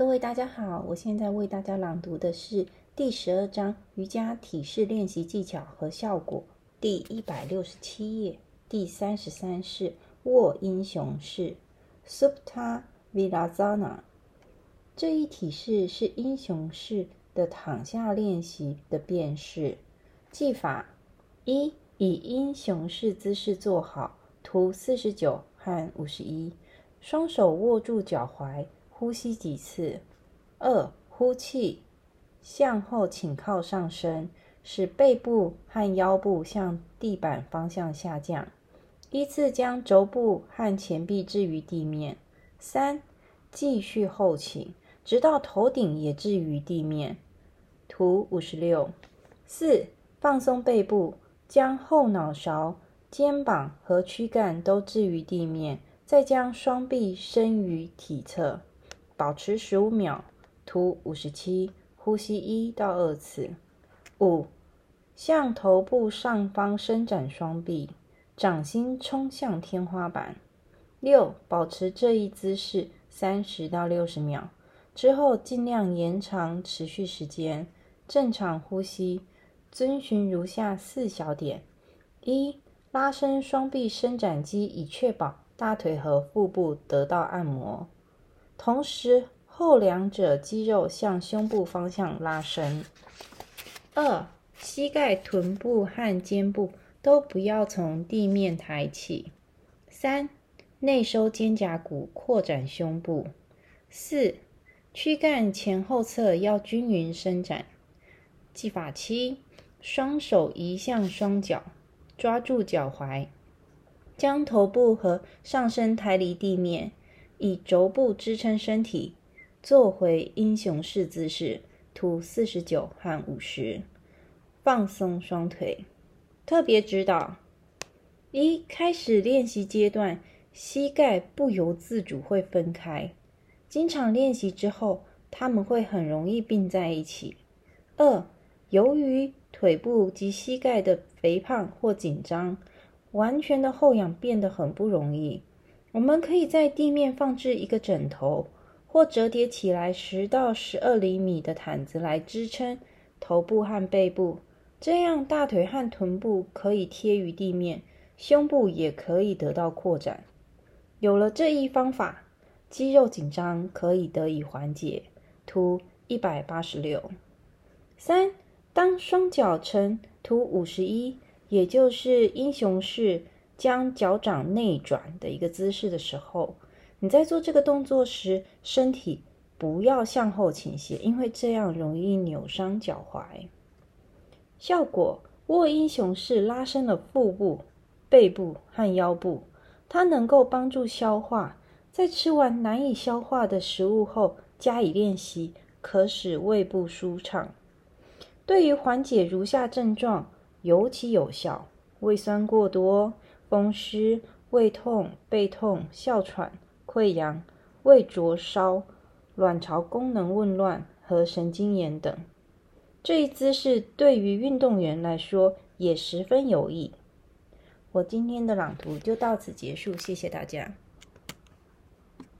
各位大家好，我现在为大家朗读的是第十二章瑜伽体式练习技巧和效果，第一百六十七页，第三十三式卧英雄式 （Supta Virasana）。这一体式是英雄式的躺下练习的变式。技法一：以英雄式姿势坐好，图四十九和五十一，双手握住脚踝。呼吸几次。二、呼气，向后倾靠上身，使背部和腰部向地板方向下降。依次将肘部和前臂置于地面。三、继续后倾，直到头顶也置于地面。图五十六。四、放松背部，将后脑勺、肩膀和躯干都置于地面，再将双臂伸于体侧。保持十五秒，图五十七，呼吸一到二次。五，向头部上方伸展双臂，掌心冲向天花板。六，保持这一姿势三十到六十秒，之后尽量延长持续时间。正常呼吸，遵循如下四小点：一，拉伸双臂伸展肌，以确保大腿和腹部得到按摩。同时，后两者肌肉向胸部方向拉伸。二、膝盖、臀部和肩部都不要从地面抬起。三、内收肩胛骨，扩展胸部。四、躯干前后侧要均匀伸展。技法七：双手移向双脚，抓住脚踝，将头部和上身抬离地面。以肘部支撑身体，坐回英雄式姿势。图四十九和五十，放松双腿。特别指导：一开始练习阶段，膝盖不由自主会分开，经常练习之后，它们会很容易并在一起。二，由于腿部及膝盖的肥胖或紧张，完全的后仰变得很不容易。我们可以在地面放置一个枕头，或折叠起来十到十二厘米的毯子来支撑头部和背部，这样大腿和臀部可以贴于地面，胸部也可以得到扩展。有了这一方法，肌肉紧张可以得以缓解。图一百八十六。三，当双脚呈图五十一，也就是英雄式。将脚掌内转的一个姿势的时候，你在做这个动作时，身体不要向后倾斜，因为这样容易扭伤脚踝。效果：卧英雄式拉伸了腹部、背部和腰部，它能够帮助消化。在吃完难以消化的食物后加以练习，可使胃部舒畅。对于缓解如下症状尤其有效：胃酸过多。风湿、胃痛、背痛、哮喘、溃疡、胃灼烧、卵巢功能紊乱和神经炎等。这一姿势对于运动员来说也十分有益。我今天的朗读就到此结束，谢谢大家。